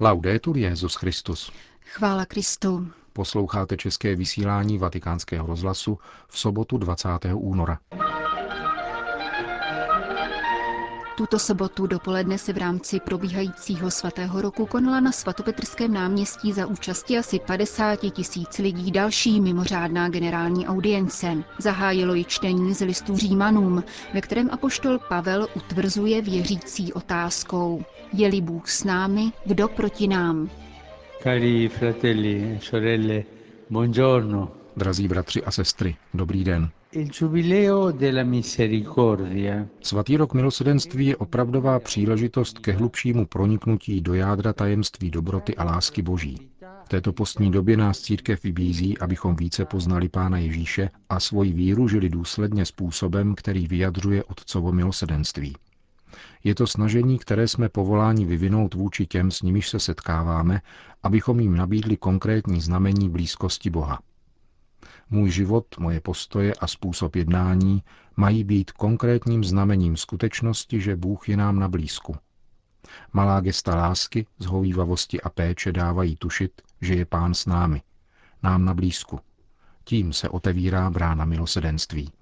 Laudetur Jezus Christus. Chvála Kristu. Posloucháte české vysílání Vatikánského rozhlasu v sobotu 20. února. Tuto sobotu dopoledne se v rámci probíhajícího svatého roku konala na svatopetrském náměstí za účasti asi 50 tisíc lidí další mimořádná generální audience. Zahájilo ji čtení z listů Římanům, ve kterém apoštol Pavel utvrzuje věřící otázkou. Je-li Bůh s námi, kdo proti nám? Cari fratelli e sorelle, buongiorno. Drazí bratři a sestry, dobrý den. Svatý rok milosedenství je opravdová příležitost ke hlubšímu proniknutí do jádra tajemství dobroty a lásky Boží. V této postní době nás církev vybízí, abychom více poznali Pána Ježíše a svoji víru žili důsledně způsobem, který vyjadřuje Otcovo milosedenství. Je to snažení, které jsme povoláni vyvinout vůči těm, s nimiž se setkáváme, abychom jim nabídli konkrétní znamení blízkosti Boha. Můj život, moje postoje a způsob jednání mají být konkrétním znamením skutečnosti, že Bůh je nám na blízku. Malá gesta lásky, zhovývavosti a péče dávají tušit, že je Pán s námi, nám na blízku. Tím se otevírá brána milosedenství.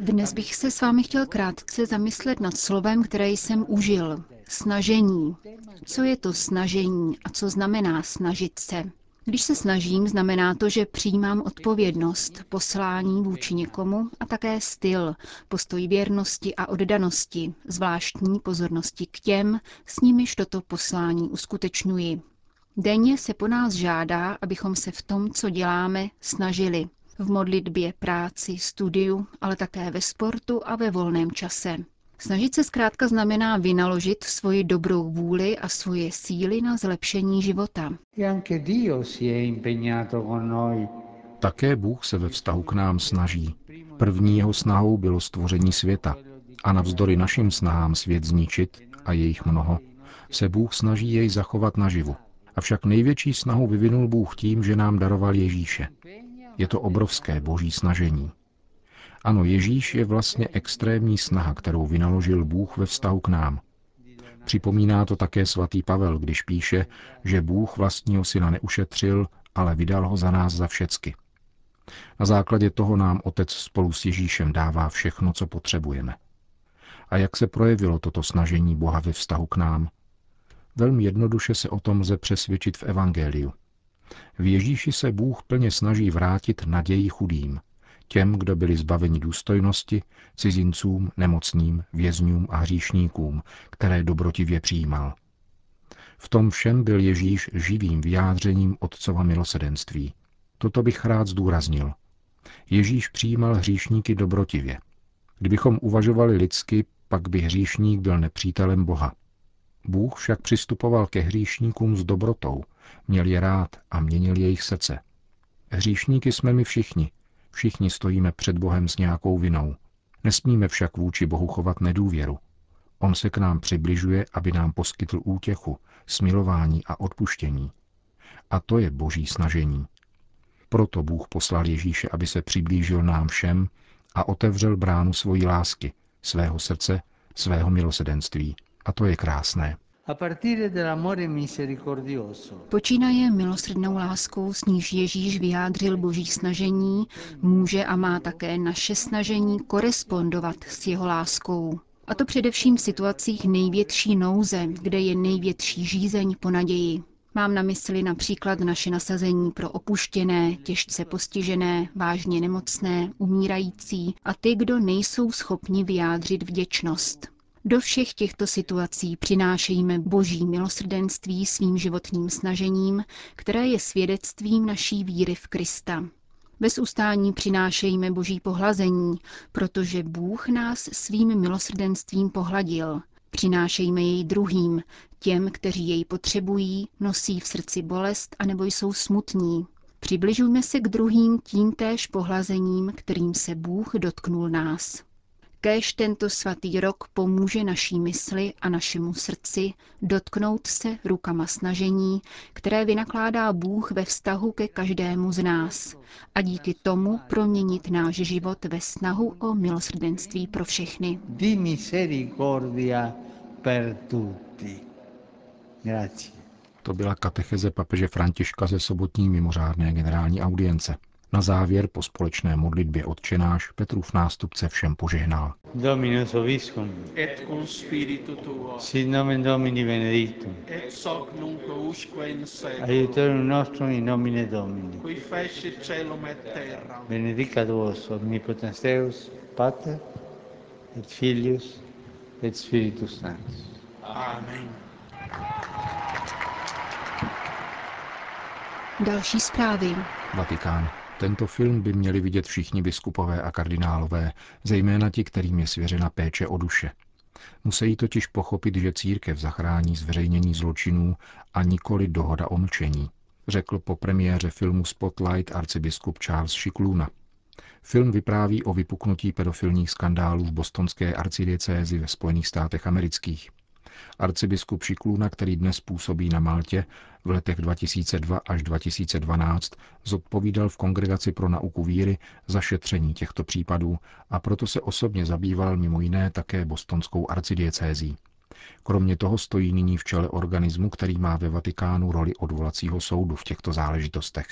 Dnes bych se s vámi chtěl krátce zamyslet nad slovem, které jsem užil. Snažení. Co je to snažení a co znamená snažit se? Když se snažím, znamená to, že přijímám odpovědnost, poslání vůči někomu a také styl, postoj věrnosti a oddanosti, zvláštní pozornosti k těm, s nimiž toto poslání uskutečňuji. Denně se po nás žádá, abychom se v tom, co děláme, snažili. V modlitbě, práci, studiu, ale také ve sportu a ve volném čase. Snažit se zkrátka znamená vynaložit svoji dobrou vůli a svoje síly na zlepšení života. Také Bůh se ve vztahu k nám snaží. První jeho snahou bylo stvoření světa. A navzdory našim snahám svět zničit, a je jich mnoho, se Bůh snaží jej zachovat naživu. Avšak největší snahu vyvinul Bůh tím, že nám daroval Ježíše. Je to obrovské boží snažení. Ano, Ježíš je vlastně extrémní snaha, kterou vynaložil Bůh ve vztahu k nám. Připomíná to také svatý Pavel, když píše, že Bůh vlastního syna neušetřil, ale vydal ho za nás za všecky. Na základě toho nám Otec spolu s Ježíšem dává všechno, co potřebujeme. A jak se projevilo toto snažení Boha ve vztahu k nám? Velmi jednoduše se o tom lze přesvědčit v Evangeliu. V Ježíši se Bůh plně snaží vrátit naději chudým, těm, kdo byli zbaveni důstojnosti, cizincům, nemocným, vězňům a hříšníkům, které dobrotivě přijímal. V tom všem byl Ježíš živým vyjádřením Otcova milosedenství. Toto bych rád zdůraznil. Ježíš přijímal hříšníky dobrotivě. Kdybychom uvažovali lidsky, pak by hříšník byl nepřítelem Boha. Bůh však přistupoval ke hříšníkům s dobrotou, měl je rád a měnil jejich srdce. Hříšníky jsme my všichni, Všichni stojíme před Bohem s nějakou vinou. Nesmíme však vůči Bohu chovat nedůvěru. On se k nám přibližuje, aby nám poskytl útěchu, smilování a odpuštění. A to je boží snažení. Proto Bůh poslal Ježíše, aby se přiblížil nám všem a otevřel bránu svojí lásky, svého srdce, svého milosedenství. A to je krásné. Počínaje milosrdnou láskou, s níž Ježíš vyjádřil boží snažení, může a má také naše snažení korespondovat s jeho láskou. A to především v situacích největší nouze, kde je největší žízeň po naději. Mám na mysli například naše nasazení pro opuštěné, těžce postižené, vážně nemocné, umírající a ty, kdo nejsou schopni vyjádřit vděčnost. Do všech těchto situací přinášejme boží milosrdenství svým životním snažením, které je svědectvím naší víry v Krista. Bez ustání přinášejme boží pohlazení, protože Bůh nás svým milosrdenstvím pohladil. Přinášejme jej druhým, těm, kteří jej potřebují, nosí v srdci bolest a nebo jsou smutní. Přibližujme se k druhým tím též pohlazením, kterým se Bůh dotknul nás. Kéž tento svatý rok pomůže naší mysli a našemu srdci dotknout se rukama snažení, které vynakládá Bůh ve vztahu ke každému z nás a díky tomu proměnit náš život ve snahu o milosrdenství pro všechny. Di misericordia per tutti. Grazie. To byla katecheze papeže Františka ze sobotní mimořádné generální audience. Na závěr po společné modlitbě odčenáš Petrův nástupce všem požehnal. Dominus Obiscum, et cum spiritu tuo, sit nomen Domini benedictum, ex hoc nunc usque in seculum, aiutorium nostrum in nomine Domini. qui fecit celum et terram, Benedicat vos omnipotens Deus, Pater, et Filius, et Spiritus Sanctus. Amen. Další zprávy. Vatikán. Tento film by měli vidět všichni biskupové a kardinálové, zejména ti, kterým je svěřena péče o duše. Musí totiž pochopit, že církev zachrání zveřejnění zločinů a nikoli dohoda o mlčení, řekl po premiéře filmu Spotlight arcibiskup Charles Shikluna. Film vypráví o vypuknutí pedofilních skandálů v bostonské arcidiecézi ve Spojených státech amerických. Arcibiskup Šikluna, který dnes působí na Maltě, v letech 2002 až 2012 zodpovídal v Kongregaci pro nauku víry za šetření těchto případů a proto se osobně zabýval mimo jiné také bostonskou arcidiecézí. Kromě toho stojí nyní v čele organismu, který má ve Vatikánu roli odvolacího soudu v těchto záležitostech.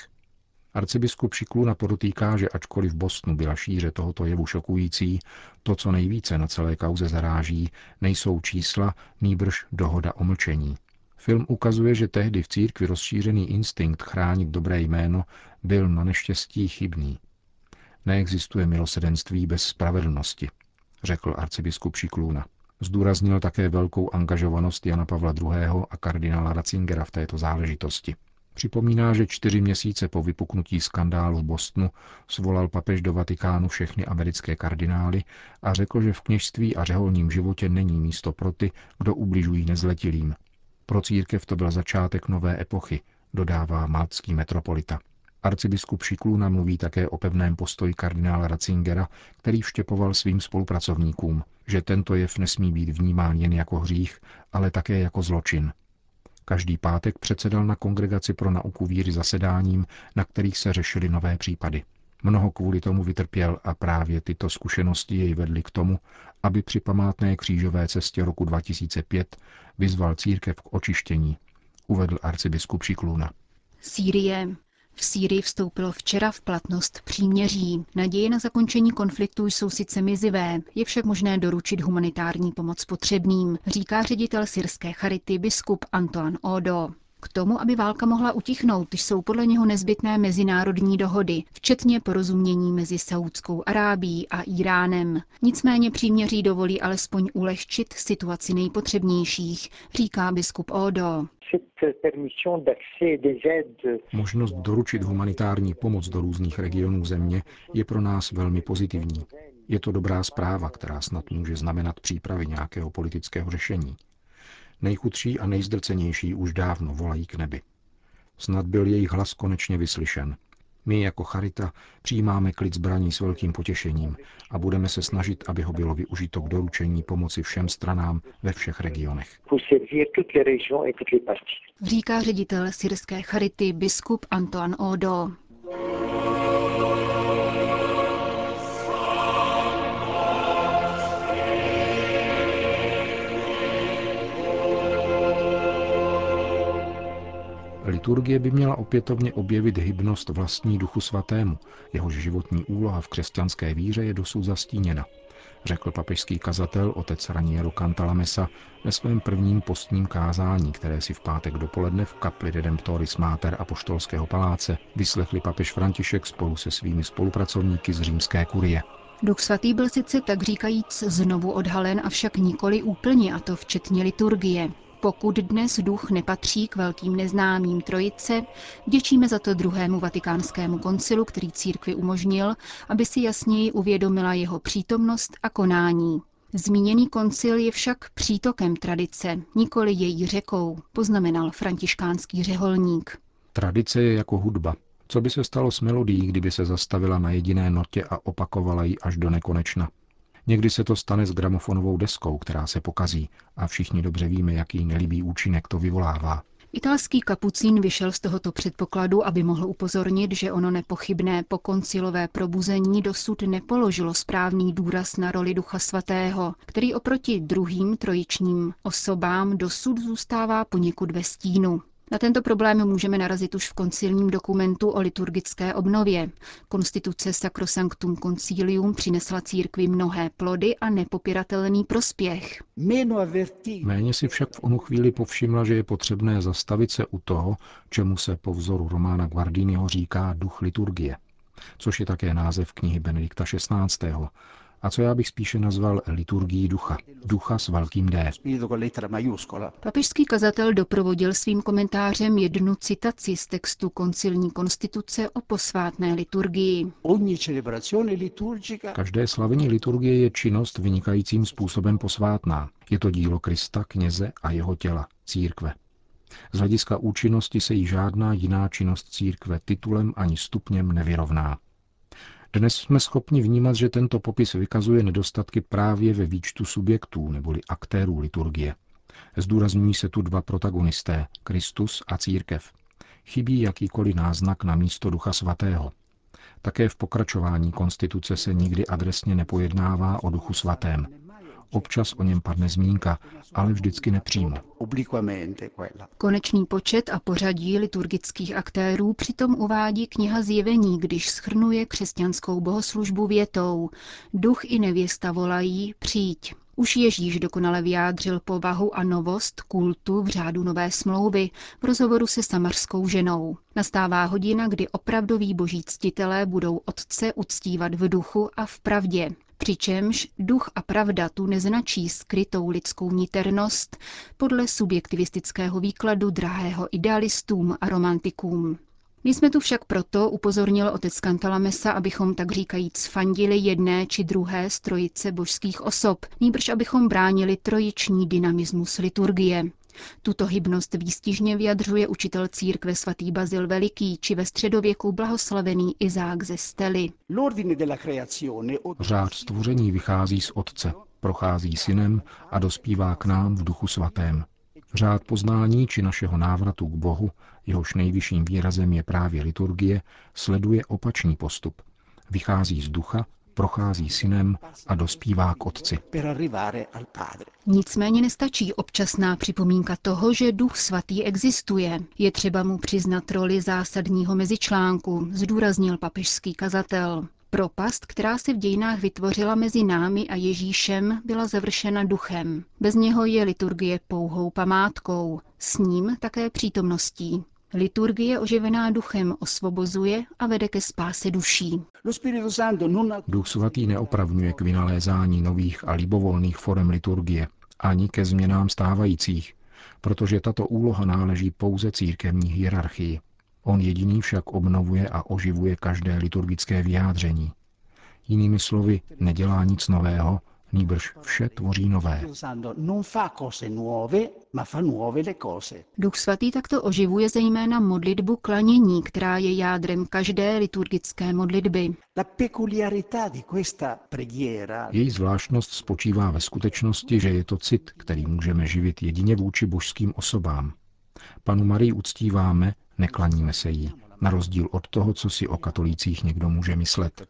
Arcibiskup Šikluna podotýká, že ačkoliv v Bostonu byla šíře tohoto jevu šokující, to, co nejvíce na celé kauze zaráží, nejsou čísla, nýbrž dohoda o mlčení. Film ukazuje, že tehdy v církvi rozšířený instinkt chránit dobré jméno byl na neštěstí chybný. Neexistuje milosedenství bez spravedlnosti, řekl arcibiskup Šikluna. Zdůraznil také velkou angažovanost Jana Pavla II. a kardinála Ratzingera v této záležitosti. Připomíná, že čtyři měsíce po vypuknutí skandálu v Bostonu svolal papež do Vatikánu všechny americké kardinály a řekl, že v kněžství a řeholním životě není místo pro ty, kdo ubližují nezletilým. Pro církev to byl začátek nové epochy, dodává maltský metropolita. Arcibiskup Šikluna mluví také o pevném postoji kardinála Ratzingera, který vštěpoval svým spolupracovníkům, že tento jev nesmí být vnímán jen jako hřích, ale také jako zločin. Každý pátek předsedal na Kongregaci pro nauku víry zasedáním, na kterých se řešily nové případy. Mnoho kvůli tomu vytrpěl a právě tyto zkušenosti jej vedly k tomu, aby při památné křížové cestě roku 2005 vyzval církev k očištění, uvedl arcibiskup Šikluna. Sýrie. V Sýrii vstoupilo včera v platnost příměří. Naděje na zakončení konfliktu jsou sice mizivé, je však možné doručit humanitární pomoc potřebným, říká ředitel syrské charity biskup Antoine Odo. K tomu, aby válka mohla utichnout, jsou podle něho nezbytné mezinárodní dohody, včetně porozumění mezi Saudskou Arábií a Iránem. Nicméně příměří dovolí alespoň ulehčit situaci nejpotřebnějších, říká biskup Odo. Možnost doručit humanitární pomoc do různých regionů země je pro nás velmi pozitivní. Je to dobrá zpráva, která snad může znamenat přípravy nějakého politického řešení. Nejchudší a nejzdrcenější už dávno volají k nebi. Snad byl jejich hlas konečně vyslyšen. My jako Charita přijímáme klid zbraní s velkým potěšením a budeme se snažit, aby ho bylo využito k doručení pomoci všem stranám ve všech regionech. Říká ředitel syrské charity biskup Antoine Odo. Liturgie by měla opětovně objevit hybnost vlastní duchu svatému, jehož životní úloha v křesťanské víře je dosud zastíněna, řekl papežský kazatel otec Raniero Cantalamessa ve svém prvním postním kázání, které si v pátek dopoledne v kapli Redemptoris Mater Apoštolského paláce vyslechli papež František spolu se svými spolupracovníky z římské kurie. Duch svatý byl sice tak říkajíc znovu odhalen, avšak nikoli úplně, a to včetně liturgie. Pokud dnes duch nepatří k velkým neznámým trojice, vděčíme za to druhému vatikánskému koncilu, který církvi umožnil, aby si jasněji uvědomila jeho přítomnost a konání. Zmíněný koncil je však přítokem tradice, nikoli její řekou, poznamenal františkánský řeholník. Tradice je jako hudba. Co by se stalo s melodií, kdyby se zastavila na jediné notě a opakovala ji až do nekonečna? Někdy se to stane s gramofonovou deskou, která se pokazí a všichni dobře víme, jaký nelibý účinek to vyvolává. Italský kapucín vyšel z tohoto předpokladu, aby mohl upozornit, že ono nepochybné pokoncilové probuzení dosud nepoložilo správný důraz na roli Ducha Svatého, který oproti druhým trojičním osobám dosud zůstává poněkud ve stínu. Na tento problém můžeme narazit už v koncilním dokumentu o liturgické obnově. Konstituce Sacrosanctum Concilium přinesla církvi mnohé plody a nepopiratelný prospěch. Méně si však v onu chvíli povšimla, že je potřebné zastavit se u toho, čemu se po vzoru Romána Guardiniho říká duch liturgie, což je také název knihy Benedikta XVI a co já bych spíše nazval liturgií ducha. Ducha s velkým D. Papežský kazatel doprovodil svým komentářem jednu citaci z textu koncilní konstituce o posvátné liturgii. Každé slavení liturgie je činnost vynikajícím způsobem posvátná. Je to dílo Krista, kněze a jeho těla, církve. Z hlediska účinnosti se jí žádná jiná činnost církve titulem ani stupněm nevyrovná. Dnes jsme schopni vnímat, že tento popis vykazuje nedostatky právě ve výčtu subjektů neboli aktérů liturgie. Zdůrazňují se tu dva protagonisté, Kristus a církev. Chybí jakýkoliv náznak na místo Ducha Svatého. Také v pokračování konstituce se nikdy adresně nepojednává o Duchu Svatém. Občas o něm padne zmínka, ale vždycky nepřímo. Konečný počet a pořadí liturgických aktérů přitom uvádí kniha Zjevení, když schrnuje křesťanskou bohoslužbu větou Duch i nevěsta volají, přijď. Už Ježíš dokonale vyjádřil povahu a novost kultu v řádu Nové smlouvy v rozhovoru se samařskou ženou. Nastává hodina, kdy opravdoví boží ctitelé budou Otce uctívat v duchu a v pravdě. Přičemž duch a pravda tu neznačí skrytou lidskou niternost podle subjektivistického výkladu drahého idealistům a romantikům. My jsme tu však proto, upozornil otec Kantalamesa, abychom tak říkajíc fandili jedné či druhé z trojice božských osob, nýbrž abychom bránili trojiční dynamismus liturgie. Tuto hybnost výstižně vyjadřuje učitel církve svatý Bazil Veliký či ve středověku blahoslavený Izák ze Stely. Řád stvoření vychází z Otce, prochází synem a dospívá k nám v duchu svatém. Řád poznání či našeho návratu k Bohu, jehož nejvyšším výrazem je právě liturgie, sleduje opačný postup. Vychází z ducha prochází synem a dospívá k otci. Nicméně nestačí občasná připomínka toho, že duch svatý existuje. Je třeba mu přiznat roli zásadního mezičlánku, zdůraznil papežský kazatel. Propast, která se v dějinách vytvořila mezi námi a Ježíšem, byla završena duchem. Bez něho je liturgie pouhou památkou, s ním také přítomností. Liturgie oživená duchem osvobozuje a vede ke spáse duší. Duch svatý neopravňuje k vynalézání nových a libovolných forem liturgie, ani ke změnám stávajících, protože tato úloha náleží pouze církevní hierarchii. On jediný však obnovuje a oživuje každé liturgické vyjádření. Jinými slovy, nedělá nic nového, nýbrž vše tvoří nové. Duch svatý takto oživuje zejména modlitbu klanění, která je jádrem každé liturgické modlitby. Její zvláštnost spočívá ve skutečnosti, že je to cit, který můžeme živit jedině vůči božským osobám. Panu Marii uctíváme, neklaníme se jí na rozdíl od toho, co si o katolících někdo může myslet.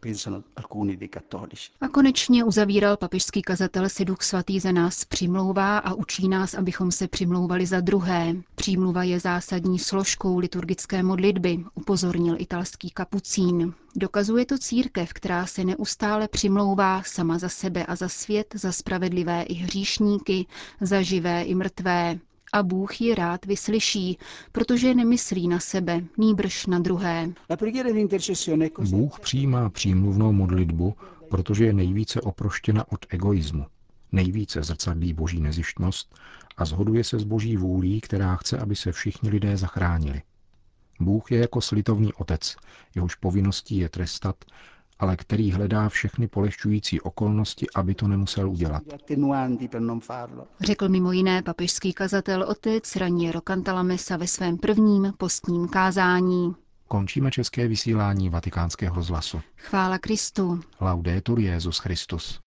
A konečně uzavíral papežský kazatel si duch svatý za nás přimlouvá a učí nás, abychom se přimlouvali za druhé. Přímluva je zásadní složkou liturgické modlitby, upozornil italský kapucín. Dokazuje to církev, která se neustále přimlouvá sama za sebe a za svět, za spravedlivé i hříšníky, za živé i mrtvé, a Bůh ji rád vyslyší, protože nemyslí na sebe, nýbrž na druhé. Bůh přijímá přímluvnou modlitbu, protože je nejvíce oproštěna od egoismu. Nejvíce zrcadlí boží nezištnost a zhoduje se s boží vůlí, která chce, aby se všichni lidé zachránili. Bůh je jako slitovný otec, jehož povinností je trestat ale který hledá všechny polehčující okolnosti, aby to nemusel udělat. Řekl mimo jiné papežský kazatel otec Raniero Cantalamessa ve svém prvním postním kázání. Končíme české vysílání vatikánského rozhlasu. Chvála Kristu. Laudetur Jezus Christus.